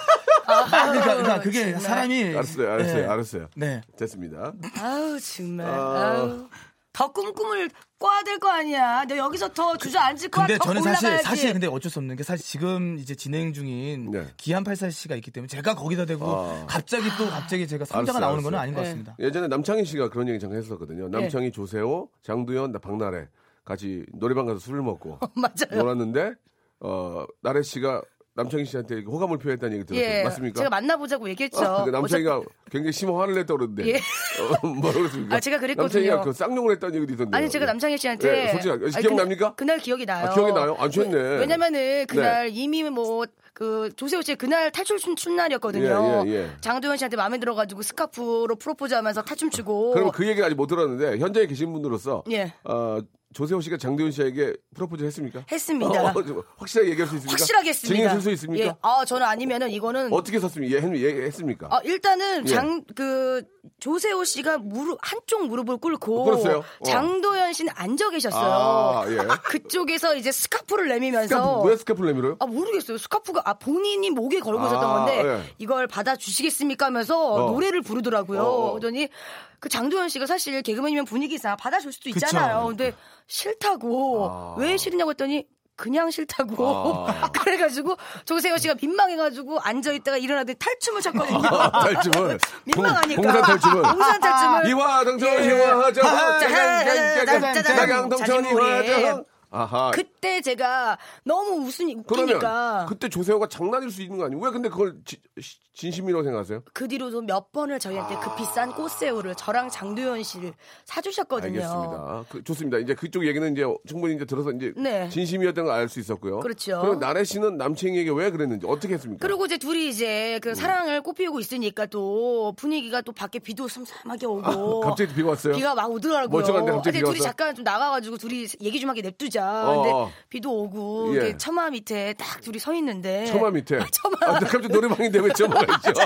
막 *laughs* 그러니까, 그러니까 그게 정말. 사람이 알았어요, 알았어요, 네. 알았어요. 네. 됐습니다. 아우 정말. 아. 아우. 더 꿈꿈을 꿔야 될 거 아니야. 너 여기서 더 주저앉을 거야. 근데 더 저는 올라가야지. 사실 사실 근데 어쩔 수 없는 게 사실 지금 이제 진행 중인 네. 기안 84 씨가 있기 때문에 제가 거기다 대고 아. 갑자기 또 갑자기 제가 성자가 알았어요, 나오는 건. 아닌 것 네. 같습니다. 예전에 남창희 씨가 그런 얘기 잠깐 했었거든요. 남창희, 조세호, 장두현, 나 박나래 같이 노래방 가서 술을 먹고 *laughs* 맞아요. 놀았는데 어 나래 씨가 남창희 씨한테 호감을 표했다는 얘기 들었어요. 예. 맞습니까? 제가 만나보자고 얘기했죠. 아, 그 남창희가 굉장히 심한 화를 냈다 그러는데 예. 어, 뭐라고 그랬습니까? 아, 제가 그랬거든요. 남창희가 그 쌍욕을 했다는 얘기도 있던데. 아니 제가 남창희 씨한테 예, 솔직하게 아니, 기억납니까? 그날, 그날 기억이 나요. 아, 기억이 나요? 안 취했네. 왜- 왜냐면은 그날 이미 뭐 그 조세호 씨 그날 탈출 춘, 춘 날이었거든요. 예, 예, 예. 장도연 씨한테 마음에 들어가지고 스카프로 프로포즈하면서 탈춤 추고. 그럼 그 얘기를 아직 못 들었는데 현장에 계신 분으로서 예. 어, 조세호 씨가 장도연 씨에게 프로포즈 했습니까? 했습니다. 어, 좀 확실하게 얘기할 수 있습니까? 확실하게 했습니다. 증인 쓸수 있습니까? 예. 아 저는 아니면은 이거는 어떻게 썼습니까? 예, 했- 예, 했습니까? 아, 일단은 예. 장그 조세호 씨가 무릎 한쪽 무릎을 꿇고 꿇었어요? 어. 장도연 씨는 앉아 계셨어요. 아, 예. 그쪽에서 이제 스카프를 내미면서 스카프, 왜 스카프를 내밀어요? 아 모르겠어요. 스카프가 아 본인이 목에 걸고 아, 있었던 건데 예. 이걸 받아 주시겠습니까 하면서 어. 노래를 부르더라고요. 어, 어. 그러더니 그 장도연 씨가 사실 개그맨이면 분위기상 받아줄 수도 그쵸. 있잖아요. 근데 싫다고 아. 왜 싫냐고 했더니 그냥 싫다고 아. 그래가지고 조세호 씨가 민망해가지고 앉아있다가 일어나더니 탈춤을 췄거든요. 탈춤을. 민망하니까 공- 공산 탈춤을. 공산 탈춤을 이화동천 예. 이화정 아, 목에. 이화정 아하 그때 제가 너무 웃으니 웃기니까 그러면 그때 조세호가 장난일 수 있는 거 아니에요? 왜 근데 그걸 지- 시- 진심이라고 생각하세요? 그 뒤로도 몇 번을 저희한테 그 비싼 꽃새우를 저랑 장도연 씨를 사주셨거든요. 알겠습니다. 그, 좋습니다. 이제 그쪽 얘기는 이제 충분히 이제 들어서 이제 네. 진심이었던 걸 알 수 있었고요. 그렇죠. 그럼 나래 씨는 남친에게 왜 그랬는지 어떻게 했습니까? 그리고 이제 둘이 이제 그 사랑을 꽃피우고 있으니까 또 분위기가 또 밖에 비도 슴슴하게 오고 갑자기 비가 왔어요? 비가 막 오더라고요. 멀쩡한데 갑자기 근데 둘이? 잠깐 좀 나가가지고 둘이 얘기 좀 하게 냅두자. 어, 근데 어. 비도 오고 예. 처마 밑에 딱 둘이 서 있는데 처마 밑에. *laughs* 처마. 아, 갑자기 노래방인데 왜 처마 가 있죠?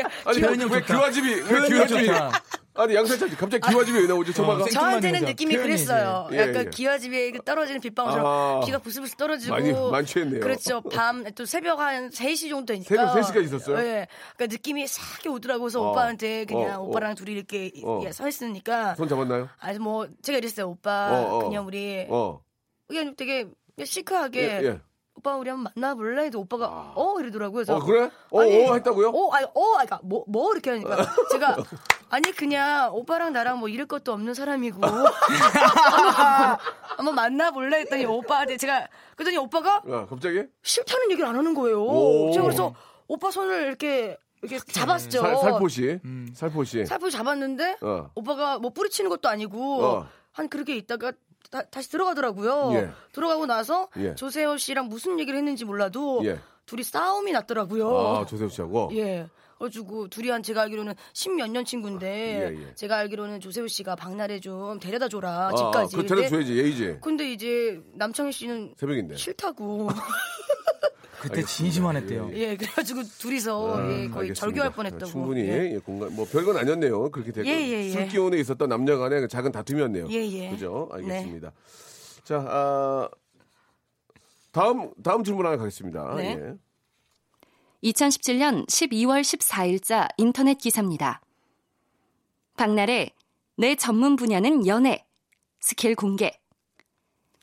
야, *laughs* 아니 왜. 기와집이 왜 표현이 기와집이 좋다. *laughs* 아니 양세찬 씨 갑자기 기와집이 왜 나오죠? 처마가 어, 저한테는 생뚱맞은 느낌이. 그랬어요. 예, 약간 예. 기와집에 그 떨어지는 빗방울처럼 아. 비가 부슬부슬 떨어지고 많이- 많이 취했네요. 그렇죠. *laughs* 밤 또 새벽 한 3시 정도 되니까 새벽 3시까지 있었어요? 예. 그러니까 느낌이 싹 오더라고요. 그래서 어. 오빠한테 그냥 어, 어. 오빠랑 둘이 이렇게 어. 예, 서 있으니까 손 잡았나요? 아니 뭐 제가 이랬어요. 오빠 어, 어. 그냥 우리 어. 그냥 되게 시크하게 예, 예. 오빠 우리 한번 만나볼래? 해도 오빠가 어 이러더라고요. 어 그래? 어, 아니, 어 했다고요? 어, 아니, 어, 아니, 뭐, 뭐, 이렇게 하니까. 제가, *laughs* 아니, 그냥, 오빠랑 나랑 뭐 이럴 것도 없는 사람이고. *laughs* 한번, 한번 만나볼래? 했더니 오빠한테 제가, 그랬더니 오빠가 야, 갑자기? 싫다는 얘기를 안 하는 거예요. 오. 제가 그래서 오빠 손을 이렇게, 이렇게 잡았죠. 살, 살포시. 살포시. 살포시 잡았는데, 어. 오빠가 뭐 뿌리치는 것도 아니고, 어. 한 그렇게 있다가, 다, 시 들어가더라고요. 예. 들어가고 나서 예. 조세호 씨랑 무슨 얘기를 했는지 몰라도 예. 둘이 싸움이 났더라고요. 아, 조세호 씨하고. 예. 그래가지고 둘이 한 제가 알기로는 십몇 년 친구인데 예, 예. 제가 알기로는 조세호 씨가 박나래 좀 데려다 줘라 아, 집까지. 그 데려 줘야지 예의지. 근데 이제 남창희 씨는 새벽인데. 싫다고. *laughs* 그때 진심만 했대요. 예, 그래가지고 둘이서 예, 거의 아, 알겠습니다. 절교할 뻔했다고. 충분히 예. 예, 공간 뭐 별건 아니었네요. 그렇게 되고 예, 예, 예. 술 기운에 있었던 남녀간의 그 작은 다툼이었네요. 예, 예. 그죠? 네. 알겠습니다. 자, 아, 다음 다음 질문 하나 가겠습니다. 네. 예. 2017년 12월 14일자 인터넷 기사입니다. 박나래, 내 전문 분야는 연애, 스킬 공개.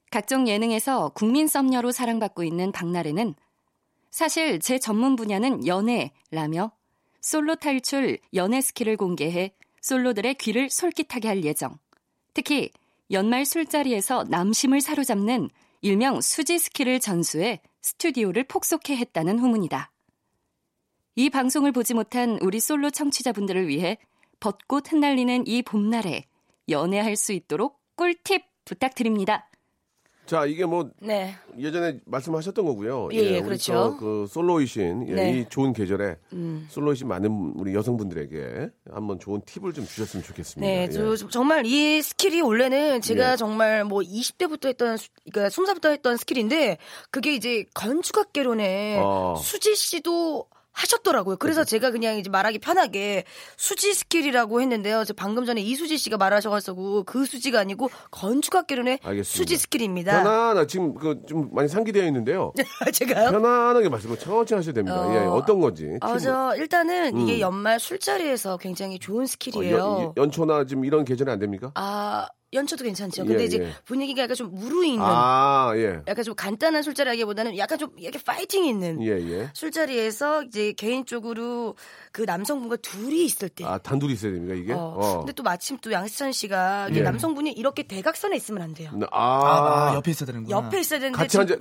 각종 예능에서 국민 썸녀로 사랑받고 있는 박나래는 사실 제 전문 분야는 연애라며 솔로 탈출 연애 skill을 공개해 솔로들의 귀를 솔깃하게 할 예정. 특히 연말 술자리에서 남심을 사로잡는 일명 수지 skill을 전수해 스튜디오를 폭소케 했다는 후문이다. 이 방송을 보지 못한 우리 솔로 청취자분들을 위해 벚꽃 흩날리는 이 봄날에 연애할 수 있도록 꿀팁 부탁드립니다. 자, 이게 뭐 네. 예전에 말씀하셨던 거고요. 예, 예, 우리 그렇죠. 또그 솔로이신 예, 네. 음. 이 좋은 계절에 솔로이신 많은 우리 여성분들에게 한번 좋은 팁을 좀 주셨으면 좋겠습니다. 네, 예. 저 정말 이 skill이 원래는 제가 예. 정말 뭐 20대부터 했던, 수- 그러니까 20살부터 했던 skill인데 그게 이제 건축학개론에 아. 수지 씨도 하셨더라고요. 그래서 제가 그냥 이제 말하기 편하게 수지 skill이라고 했는데요. 저 방금 전에 이수지 씨가 말하셔가지고 그 수지가 아니고 건축학개론의. 수지 skill입니다. 편안하 지금 그 좀 많이 상기되어 있는데요. *laughs* 제가요? 편안하게 말씀을 천천히 하셔도 됩니다. 어. 예, 어떤 건지. 아, 팁을. 저 일단은 이게 연말 술자리에서 굉장히 좋은 어, skill이에요. 연, 연초나 지금 이런 계절에 안 됩니까? 아, 연초도 괜찮죠. 근데 예, 이제 예. 분위기가 약간 좀 무르익는 아, 예. 약간 좀 간단한 술자리라기보다는 약간 좀 이렇게 파이팅 있는 예, 예. 술자리에서 이제 개인적으로 그 남성분과 둘이 있을 때. 아, 단둘이 있어야 됩니까, 이게? 어. 어. 근데 또 마침 또 양세찬 씨가 이게 예. 남성분이 이렇게 대각선에 있으면 안 돼요. 아, 아, 아, 옆에 있어야 되는구나. 옆에 있어야 되는데 같이 지금- 앉아,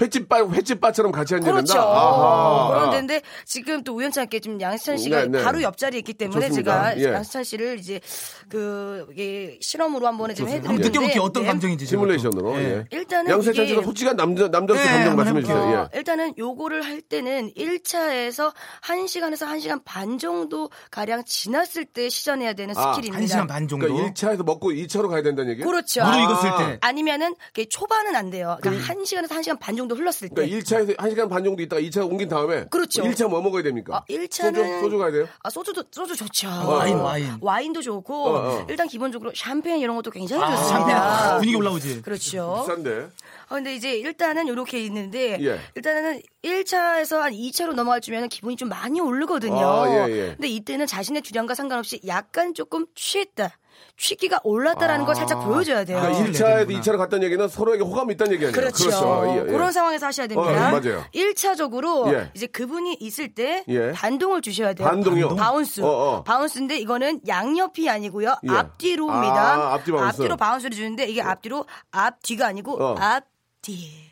횟집바, 횟집바처럼 같이 앉아야 그렇죠. 된다? 아하. 그런 데인데 지금 또 우연찮게 지금 양세찬 씨가 네, 네. 바로 옆자리에 있기 때문에 좋습니다. 제가 예. 양세찬 씨를 이제 그 이게 실험으로 한번 좀 한번 해드렸는데 느껴볼게요. 어떤 네. 감정인지. 시뮬레이션으로. 예. 예. 일단은 양세찬 씨가 솔직한 남자, 남자로서 네, 감정 말씀해 주세요. 어, 예. 일단은 요거를 할 때는 1차에서 1시간에서 1시간 반 정도 가량 지났을 때 시전해야 되는 아, 스킬입니다. 한 시간 반 정도. 그러니까 1차에서 먹고 2차로 가야 된다는 얘기예요? 그렇죠. 무르 익었을 때. 아니면은 그게 초반은 안 돼요. 그러니까 1시간에서 1시간 반 정도 흘렀을 때. 그러니까 1차에서 1시간 반 정도 있다가 2차 옮긴 다음에 그렇죠. 1차 뭐 먹어야 됩니까? 아, 1차는 소주, 소주 가야 돼요? 아, 소주도 소주 좋죠. 와인, 와인. 와인도 좋고 어, 어. 일단 기본적으로 샴페인 이런 것도 굉장히 아, 좋습니다. 샴페인. 아, 분위기 올라오지. 그렇죠. 비싼데. 아, 근데 이제 일단은 이렇게 있는데 예. 일단은 1차에서 한 2차로 넘어갈 주면 기분이 좀 많이 오르거든요. 아, 예, 예. 근데 이때는 자신의 주량과 상관없이 약간 조금 취했다. 취기가 올랐다라는 걸 살짝 보여줘야 돼요. 그러니까 아, 1차에도 되는구나. 2차로 갔다는 얘기는 서로에게 호감이 있다는 얘기 아니에요? 그렇죠. 예, 예. 그런 상황에서 하셔야 됩니다. 어, 맞아요. 1차적으로 예. 이제 그분이 있을 때 예. 반동을 주셔야 돼요. 반동이요? bounce. 어, 어. bounce인데 이거는 양옆이 아니고요. 예. 앞뒤로입니다. 아, 앞뒤 bounce. 앞뒤로 bounce를 주는데 이게 앞뒤로 앞뒤가 아니고 어. 앞뒤.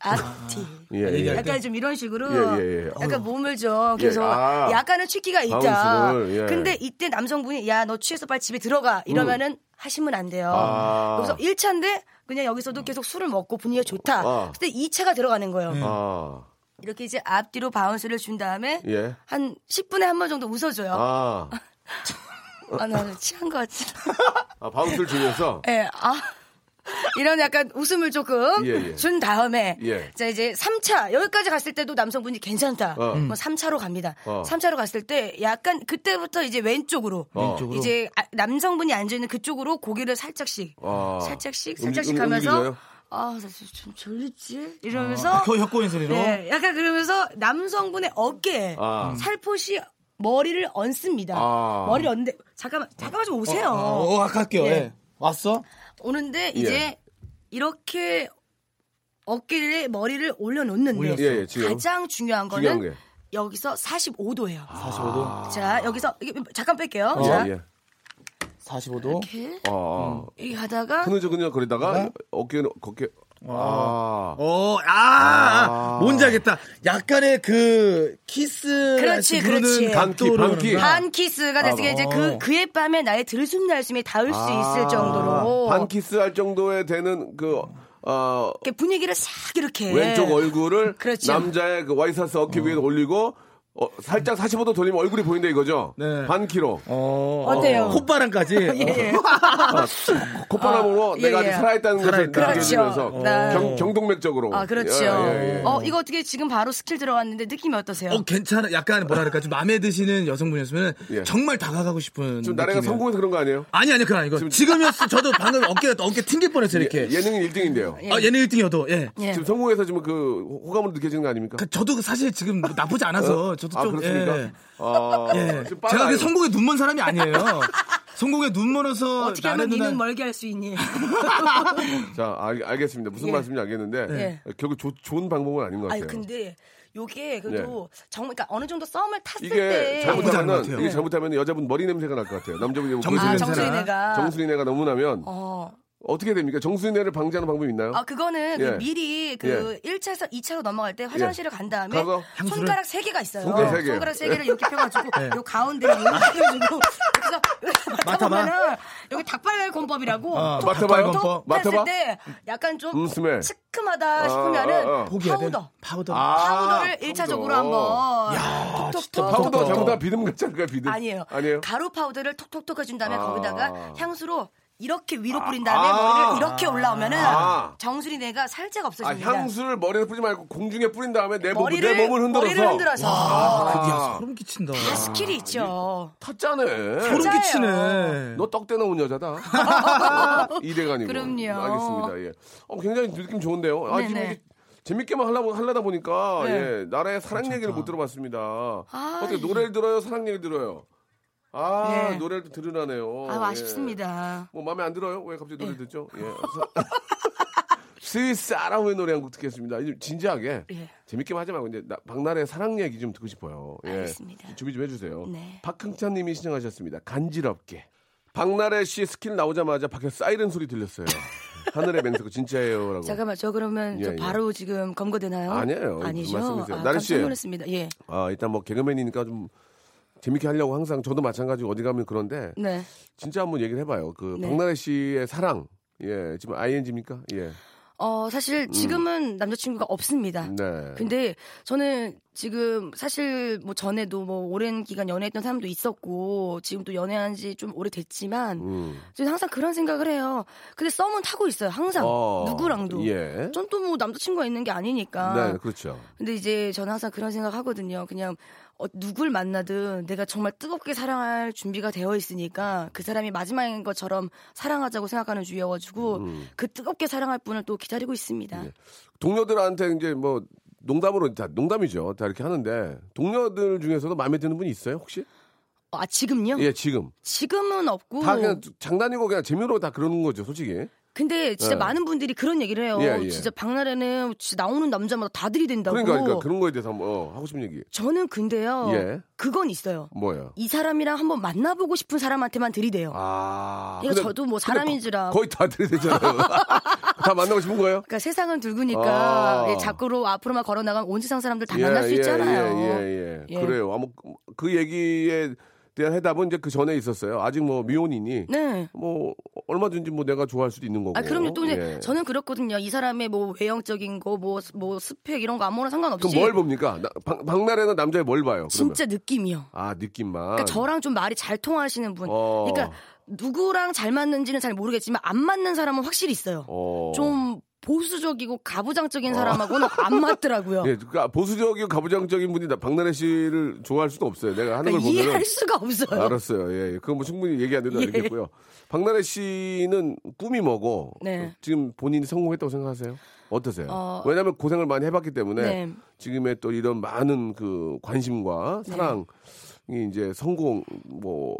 앞뒤. 예, 예. 얘기할 약간 좀 이런 식으로 예, 예, 예. 약간 몸을 좀 계속 예, 아. 약간의 취기가 있다. bounce를, 예. 근데 이때 남성분이 야 너 취해서 빨리 집에 들어가 이러면은 하시면 안 돼요. 음. 아. 그래서 1차인데 그냥 여기서도 계속 술을 먹고 분위기가 좋다. 아. 근데 2차가 들어가는 거예요. 아, 이렇게 이제 앞뒤로 bounce를 준 다음에 예. 한 10분에 한 번 정도 웃어줘요. 아, *laughs* 아, 나는 취한 것 같지. 아 bounce를 주면서. 예, 아. 이런 약간 웃음을 조금 예, 예. 준 다음에 예. 자 이제 3차 여기까지 갔을 때도 남성분이 괜찮다. 어. 뭐 3차로 갑니다. 어. 3차로 갔을 때 약간 그때부터 이제 왼쪽으로 어. 왼쪽으로. 이제 아- 남성분이 앉아 있는 그쪽으로 고개를 살짝씩 아. 살짝씩 살짝씩 움- 하면서 움직여요? 아, 나좀 졸리지? 이러면서 아, 혀, 소리로. 네, 약간 그러면서 남성분의 어깨에 아. 살포시 머리를 얹습니다. 아. 머리를 얹는데 잠깐만 잠깐만 좀 오세요. 어, 어, 아까 할게요. 네. 예. 왔어? 오는데 이제 예. 이렇게 어깨에 머리를 올려놓는데. 예, 예, 지금. 가장 중요한 거는 중요한 게. 여기서 45도예요. 45도. 자 여기서 잠깐 뺄게요. 예, 자 예. 45도. 이렇게 아, 이렇게 하다가 흐느적흐느적 거리다가 어깨는 걷게. 아. 어, 아, 뭔지 알겠다. 약간의 그 키스. 그렇지, 그렇지. 반키, 반키. 반 키스가 됐으니까 이제 그 그의 뺨에 나의 들숨 날숨이 닿을 수 있을 정도로 아. 반키스 할 정도에 되는 그, 어, 분위기를 싹 이렇게 왼쪽 얼굴을 그렇죠. 남자의 그 와이셔츠 어깨 위에 올리고 어, 살짝 45도 돌리면 얼굴이 보인다 이거죠? 네. 반 킬로. 어, 어때요? 콧바람까지. *laughs* 예, 예. 콧바람으로 아, 예, 내가 예. 아직 살아있다는 것을. 느껴지면서 그렇죠. 네. 경, 경동맥적으로. 아, 그렇죠. 예, 예, 예. 어, 이거 어떻게 지금 바로 스킬 들어갔는데 느낌이 어떠세요? 어, 괜찮아. 약간 뭐랄까 좀 마음에 드시는 여성분이었으면 예. 정말 다가가고 싶은. 지금 나래가. 성공해서 그런 거 아니에요? 아니 아니 그건 아니고 지금이었어. 저도 방금 어깨 어깨 튕길 뻔했어요 이렇게. 예, 예능인 1등인데요. 아 얘는 1등이어도 예. 예. 지금 성공해서 지금 그 호감으로 느껴지는 거 아닙니까? 그 저도 사실 지금 뭐 나쁘지 않아서 저도 아, 좀 그렇습니까? 예. 아, 예. 제가. 그 성공에 눈먼 사람이 아니에요. 성공에 눈 멀어서 어떻게 하면 누나 니는 멀게 할 수 있니? *laughs* 자, 알, 알겠습니다. 무슨 예. 말씀인지 알겠는데 예. 결국 조- 좋은 방법은 아닌 것 같아요. 아니 근데 요게 그래도 정말 그러니까 어느 정도 썸을 탔을 이게 때 잘못하면. 이게 잘못하면 여자분 머리 냄새가 날 것 같아요. 남자분이 뭐 정수리 아, 냄새나. 정수리네가 정수리 내가 너무 나면 어. 어떻게 됩니까? 정수리내를 방지하는 방법이 있나요? 아 그거는 그 예. 미리 그 1차에서 2차로 넘어갈 때 화장실을 간 다음에 가서 손가락 세 개가 있어요. 손가락 세 개. 손가락 세 개를 이렇게 펴가지고 네. 요 가운데를 이렇게 해가지고 그래서. *laughs* 맡아보면은 여기 닭발 권법이라고 어, 톡 맡아봐요? 톡 권법? 맡아봐? 때 약간 좀 음, 스멜. 시큼하다 싶으면은 아, 아, 아. 돼. 파우더 파우더. 아, 파우더를 1차적으로 한번 진짜 톡톡톡 파우더 톡톡톡. 잘못하면 비듬 같지 않을까요? 비듬? 아니에요. 아니에요? 가루 파우더를 톡톡톡 해준 다음에 아. 거기다가 향수로 이렇게 위로 뿌린 다음에 아. 머리를 이렇게 올라오면은 아. 정수리 내가 살짝 아, 없어집니다. 향수를 머리에 뿌리지 말고 공중에 뿌린 다음에 내, 몸, 머리를 내 몸을 흔들어서 머리를 흔들어서 아, 아. 야, 소름 끼친다. 다 스킬이 있죠. 타짜네. 소름. 끼치네. 너 떡대 나온 여자다. *laughs* 이대간이고. 그럼요. 알겠습니다. 예. 어, 굉장히 느낌 좋은데요. 아, 네네. 재밌게만 하려고 하려다 보니까 네. 예, 나라의 사랑 얘기를 못 들어봤습니다. 아, 어떻게 노래를 들어요? 사랑 얘기 들어요? 아, 예. 노래를 또 들으라네요. 아 예. 아쉽습니다. 뭐 마음에 안 들어요? 왜 갑자기 노래 듣죠? 예. *laughs* 스위스 아라우의 노래 한 곡 듣겠습니다. 진지하게 예. 재밌게만 하지 말고 이제 나- 박나래의 사랑 얘기 좀 듣고 싶어요. 예. 알겠습니다. 준비 좀 해주세요. 네. 박흥찬님이 신청하셨습니다. 간지럽게. 박나래 씨 스킬 나오자마자 밖에 사이렌 소리 들렸어요. *laughs* 하늘의 맹세고 진짜예요라고. 잠깐만 저 그러면 예, 저 예. 바로 지금 검거되나요? 아니에요. 아니죠. 말씀해주세요. 아, 나래 씨. 놀랐습니다. 예. 아 일단 뭐 개그맨이니까 좀 재밌게 하려고 항상 저도 마찬가지고 어디 가면 그런데 네. 진짜 한번 얘기를 해봐요. 그 네. 박나래 씨의 사랑. 예, 지금 ING입니까? 예. 어 사실 지금은 남자친구가 없습니다. 음. 네. 근데 저는 지금 사실 뭐 전에도 뭐 오랜 기간 연애했던 사람도 있었고 지금 또 연애한 지 좀 오래됐지만 음. 저는 항상 그런 생각을 해요. 근데 썸은 타고 있어요. 항상 어, 누구랑도. 예. 전 또 뭐 남자친구가 있는 게 아니니까. 네, 그렇죠. 근데 이제 저는 항상 그런 생각 하거든요. 그냥 어, 누굴 만나든 내가 정말 뜨겁게 사랑할 준비가 되어 있으니까 그 사람이 마지막인 것처럼 사랑하자고 생각하는 주의여가지고 음. 그 뜨겁게 사랑할 분을 또 기다리고 있습니다. 예. 동료들한테 이제 뭐 농담으로 다 농담이죠. 다 이렇게 하는데 동료들 중에서도 마음에 드는 분이 있어요, 혹시? 아 지금요? 예, 지금. 지금은 없고. 다 그냥 장난이고 그냥 재미로 다 그러는 거죠, 솔직히. 근데 진짜 예. 많은 분들이 그런 얘기를 해요. 예, 예. 진짜 박나래는 진짜 나오는 남자마다 다 들이댄다고. 그러니까, 그러니까 그런 거에 대해서 한번 어, 하고 싶은 얘기. 저는 근데요. 예. 그건 있어요. 뭐예요? 이 사람이랑 한번 만나보고 싶은 사람한테만 들이대요. 아. 이거 근데- 저도 뭐 근데 사람인 줄 알고. 거, 거의 다 들이대잖아요. *laughs* 다 만나고 싶은 거예요? 그러니까 세상은 둥그니까 아. 예, 자꾸로 앞으로만 걸어 나가면 온 세상 사람들 다 예, 만날 수 예, 있잖아요. 예, 예, 예. 예. 그래요. 아무 그 얘기에 대한 해답은 이제 그 전에 있었어요. 아직 뭐 미혼이니 네. 뭐 얼마든지 뭐 내가 좋아할 수도 있는 거고. 아 그럼요. 또 이제 예. 저는 그렇거든요. 이 사람의 뭐 외형적인 거, 뭐뭐 스펙 이런 거 아무나 상관없이 그럼 뭘 봅니까? 나, 박, 박나래는 남자에 뭘 봐요? 그러면? 진짜 느낌이요. 아 느낌만. 그러니까 저랑 좀 말이 잘 통하시는 분. 어. 그러니까 누구랑 잘 맞는지는 잘 모르겠지만 안 맞는 사람은 확실히 있어요. 어. 좀 보수적이고 가부장적인 사람하고는 안 맞더라고요. *laughs* 예, 그러니까 보수적이고 가부장적인 분이 나- 박나래 씨를 좋아할 수도 없어요. 내가 하는 그러니까 걸 보면 이해할 수가 없어요. 알았어요. 예, 예. 그건 뭐 충분히 얘기 안 된다 예. 알겠고요. 박나래 씨는 꿈이 뭐고 네. 지금 본인이 성공했다고 생각하세요? 어떠세요? 어. 왜냐하면 고생을 많이 해봤기 때문에 네. 지금의 또 이런 많은 그 관심과 네. 사랑이 이제 성공 뭐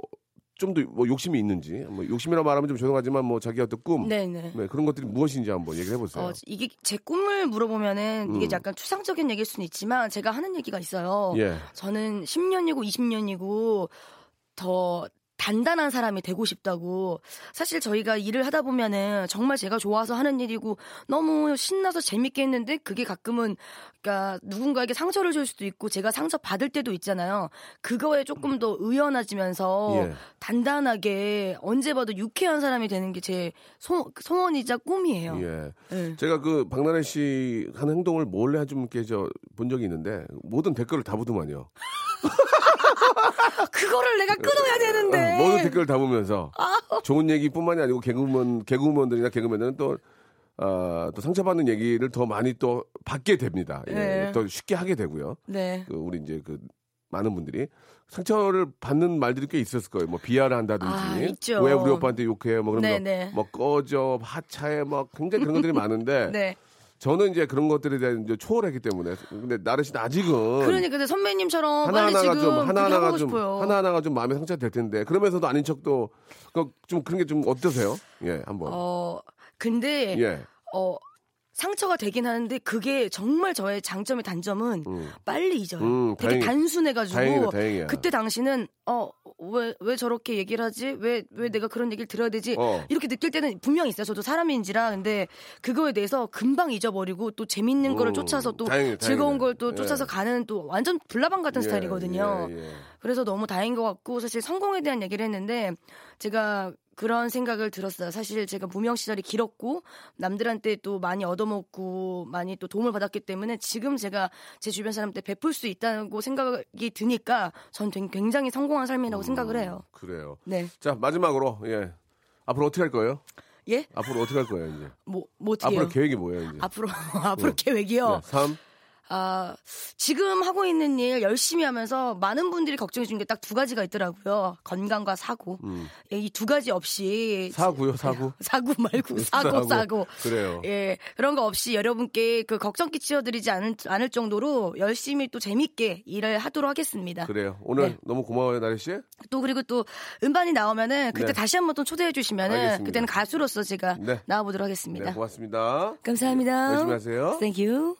좀 더 뭐 욕심이 있는지 뭐 욕심이라 말하면 좀 죄송하지만 뭐 자기 어떤 꿈 네네. 네, 그런 것들이 무엇인지 한번 얘기해 보세요. 어, 이게 제 꿈을 물어보면은 이게 음. 약간 추상적인 얘기일 수는 있지만 제가 하는 얘기가 있어요. 예. 저는 10년이고 20년이고 더 단단한 사람이 되고 싶다고. 사실 저희가 일을 하다 보면은 정말 제가 좋아서 하는 일이고 너무 신나서 재밌게 했는데 그게 가끔은 그러니까 누군가에게 상처를 줄 수도 있고 제가 상처 받을 때도 있잖아요. 그거에 조금 더 의연해지면서 예. 단단하게 언제 봐도 유쾌한 사람이 되는 게 제 소원이자 꿈이에요. 예. 네. 제가 그 박나래 씨 하는 행동을 몰래 좀 이렇게 저본 적이 있는데 모든 댓글을 다 보더만요. *laughs* 그거를 내가 끊어야 되는데. 어, 모든 댓글을 다 보면서 좋은 얘기뿐만이 아니고 개그우먼 개그우먼들이나 개그맨들은 또 아, 또 상처받는 얘기를 더 많이 또 받게 됩니다. 예, 네. 더 쉽게 하게 되고요. 네. 그 우리 이제 그 많은 분들이 상처를 받는 말들이 꽤 있었을 거예요. 뭐 비하를 한다든지 아. 왜 우리 오빠한테 욕해 뭐 그런 네, 거, 네. 뭐 꺼져 하차해 뭐 굉장히 그런 것들이 많은데 *laughs* 네. 저는 이제 그런 것들에 대한 이제 초월했기 때문에 근데 나르 씨는 아직은 그러니까 근데 선배님처럼 하나하나가 좀 하나하나가 좀 싶어요. 하나하나가 좀 마음에 상처가 될 텐데 그러면서도 아닌 척도 그좀 그런 게 좀 어떠세요? 예, 한번. 어 근데 예. 어 상처가 되긴 하는데 그게 정말 저의 장점의 단점은 음. 빨리 잊어요. 음, 되게 다행이- 단순해가지고 다행이다, 다행이야. 그때 당시는 어왜왜 저렇게 얘기를 하지? 왜 왜 내가 그런 얘기를 들어야 되지? 어. 이렇게 느낄 때는 분명히 있어요. 저도 사람인지라 근데 그거에 대해서 금방 잊어버리고 또 재밌는 거를 음, 쫓아서 또 다행이다, 즐거운 다행이다. 걸또 예. 쫓아서 가는 또 완전 불나방 같은 예, 스타일이거든요. 예, 예. 그래서 너무 다행인 것 같고 사실 성공에 대한 얘기를 했는데 제가 그런 생각을 들었어요. 사실 제가 무명 시절이 길었고 남들한테 또 많이 얻어먹고 많이 또 도움을 받았기 때문에 지금 제가 제 주변 사람한테 베풀 수 있다고 생각이 드니까 전 굉장히 성공한 삶이라고 생각을 해요. 그래요. 네. 자 마지막으로 예 앞으로 어떻게 할 거예요? 예? 앞으로 어떻게 할 거예요 이제? 뭐, 뭐 어떻게 해요? 앞으로 계획이 뭐예요 이제? 앞으로 *laughs* 앞으로 계획이요. 네, 3 아, 지금 하고 있는 일 열심히 하면서 많은 분들이 걱정해 주는 게 딱 두 가지가 있더라고요. 건강과 사고. 이두 가지 없이 사고요 사고. *laughs* 사고 말고 *laughs* 사고 사고. 그래요. 예. 그런 거 없이 여러분께 그 걱정 끼치어 드리지 않을, 않을 정도로 열심히 또 재밌게 일을 하도록 하겠습니다. 그래요. 오늘 네. 너무 고마워요 나래 씨. 또 그리고 또 음반이 나오면은 그때 네. 다시 한 번 또 초대해 주시면은 알겠습니다. 그때는 가수로서 제가 네. 나와 보도록 네 하겠습니다. 고맙습니다. 감사합니다. 열심히 하세요. Thank you.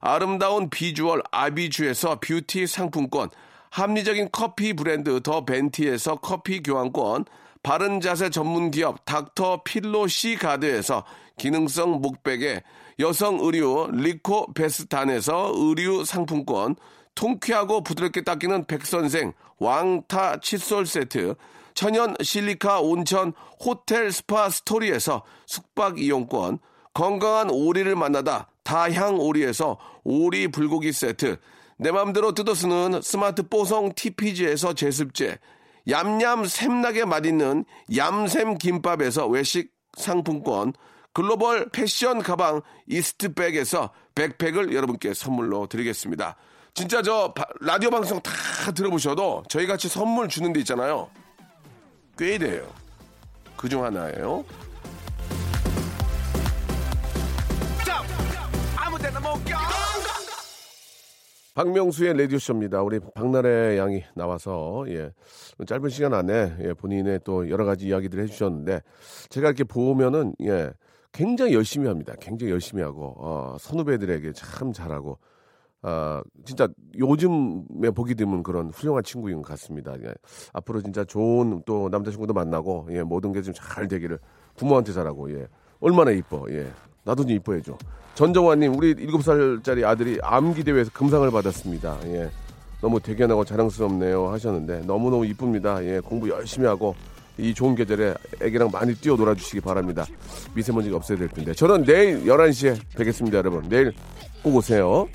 아름다운 비주얼 아비주에서 뷰티 상품권, 합리적인 커피 브랜드 더 벤티에서 커피 교환권, 바른 자세 전문 기업 닥터 필로 시 가드에서 기능성 목베개, 여성 의류 리코 베스탄에서 의류 상품권, 통쾌하고 부드럽게 닦이는 백선생 왕타 칫솔 세트, 천연 실리카 온천 호텔 스파 스토리에서 숙박 이용권, 건강한 오리를 만나다 다향 오리에서 오리 불고기 세트, 내 맘대로 뜯어 쓰는 스마트 뽀송 TPG에서 제습제, 얌얌 샘나게 맛있는 얌샘 김밥에서 외식 상품권, 글로벌 패션 가방 이스트백에서 백팩을 여러분께 선물로 드리겠습니다. 진짜 저 바- 라디오 방송 다 들어보셔도 저희 같이 선물 주는 데 있잖아요. 꽤 돼요. 그중 하나예요. 박명수의 라디오쇼입니다. 우리 박나래 양이 나와서, 예, 짧은 시간 안에, 예, 본인의 또 여러 가지 이야기들을 해주셨는데, 제가 이렇게 보면은, 예, 굉장히 열심히 합니다. 굉장히 열심히 하고 어, 선후배들에게 참 잘하고 아 진짜 요즘에 보기 드문 그런 훌륭한 친구인 것 같습니다. 예. 앞으로 진짜 좋은 또 남자친구도 만나고 예, 모든 게 좀 잘 되기를 부모한테 잘하고 예. 얼마나 이뻐 예. 나도 좀 이뻐해줘. 전정환님 우리 7살짜리 아들이 암기 대회에서 금상을 받았습니다. 예. 너무 대견하고 자랑스럽네요 하셨는데 너무너무 이쁩니다. 예. 공부 열심히 하고 이 좋은 계절에 애기랑 많이 뛰어 놀아주시기 바랍니다. 미세먼지가 없어야 될 텐데. 저는 내일 11시에 뵙겠습니다, 여러분. 내일 꼭 오세요.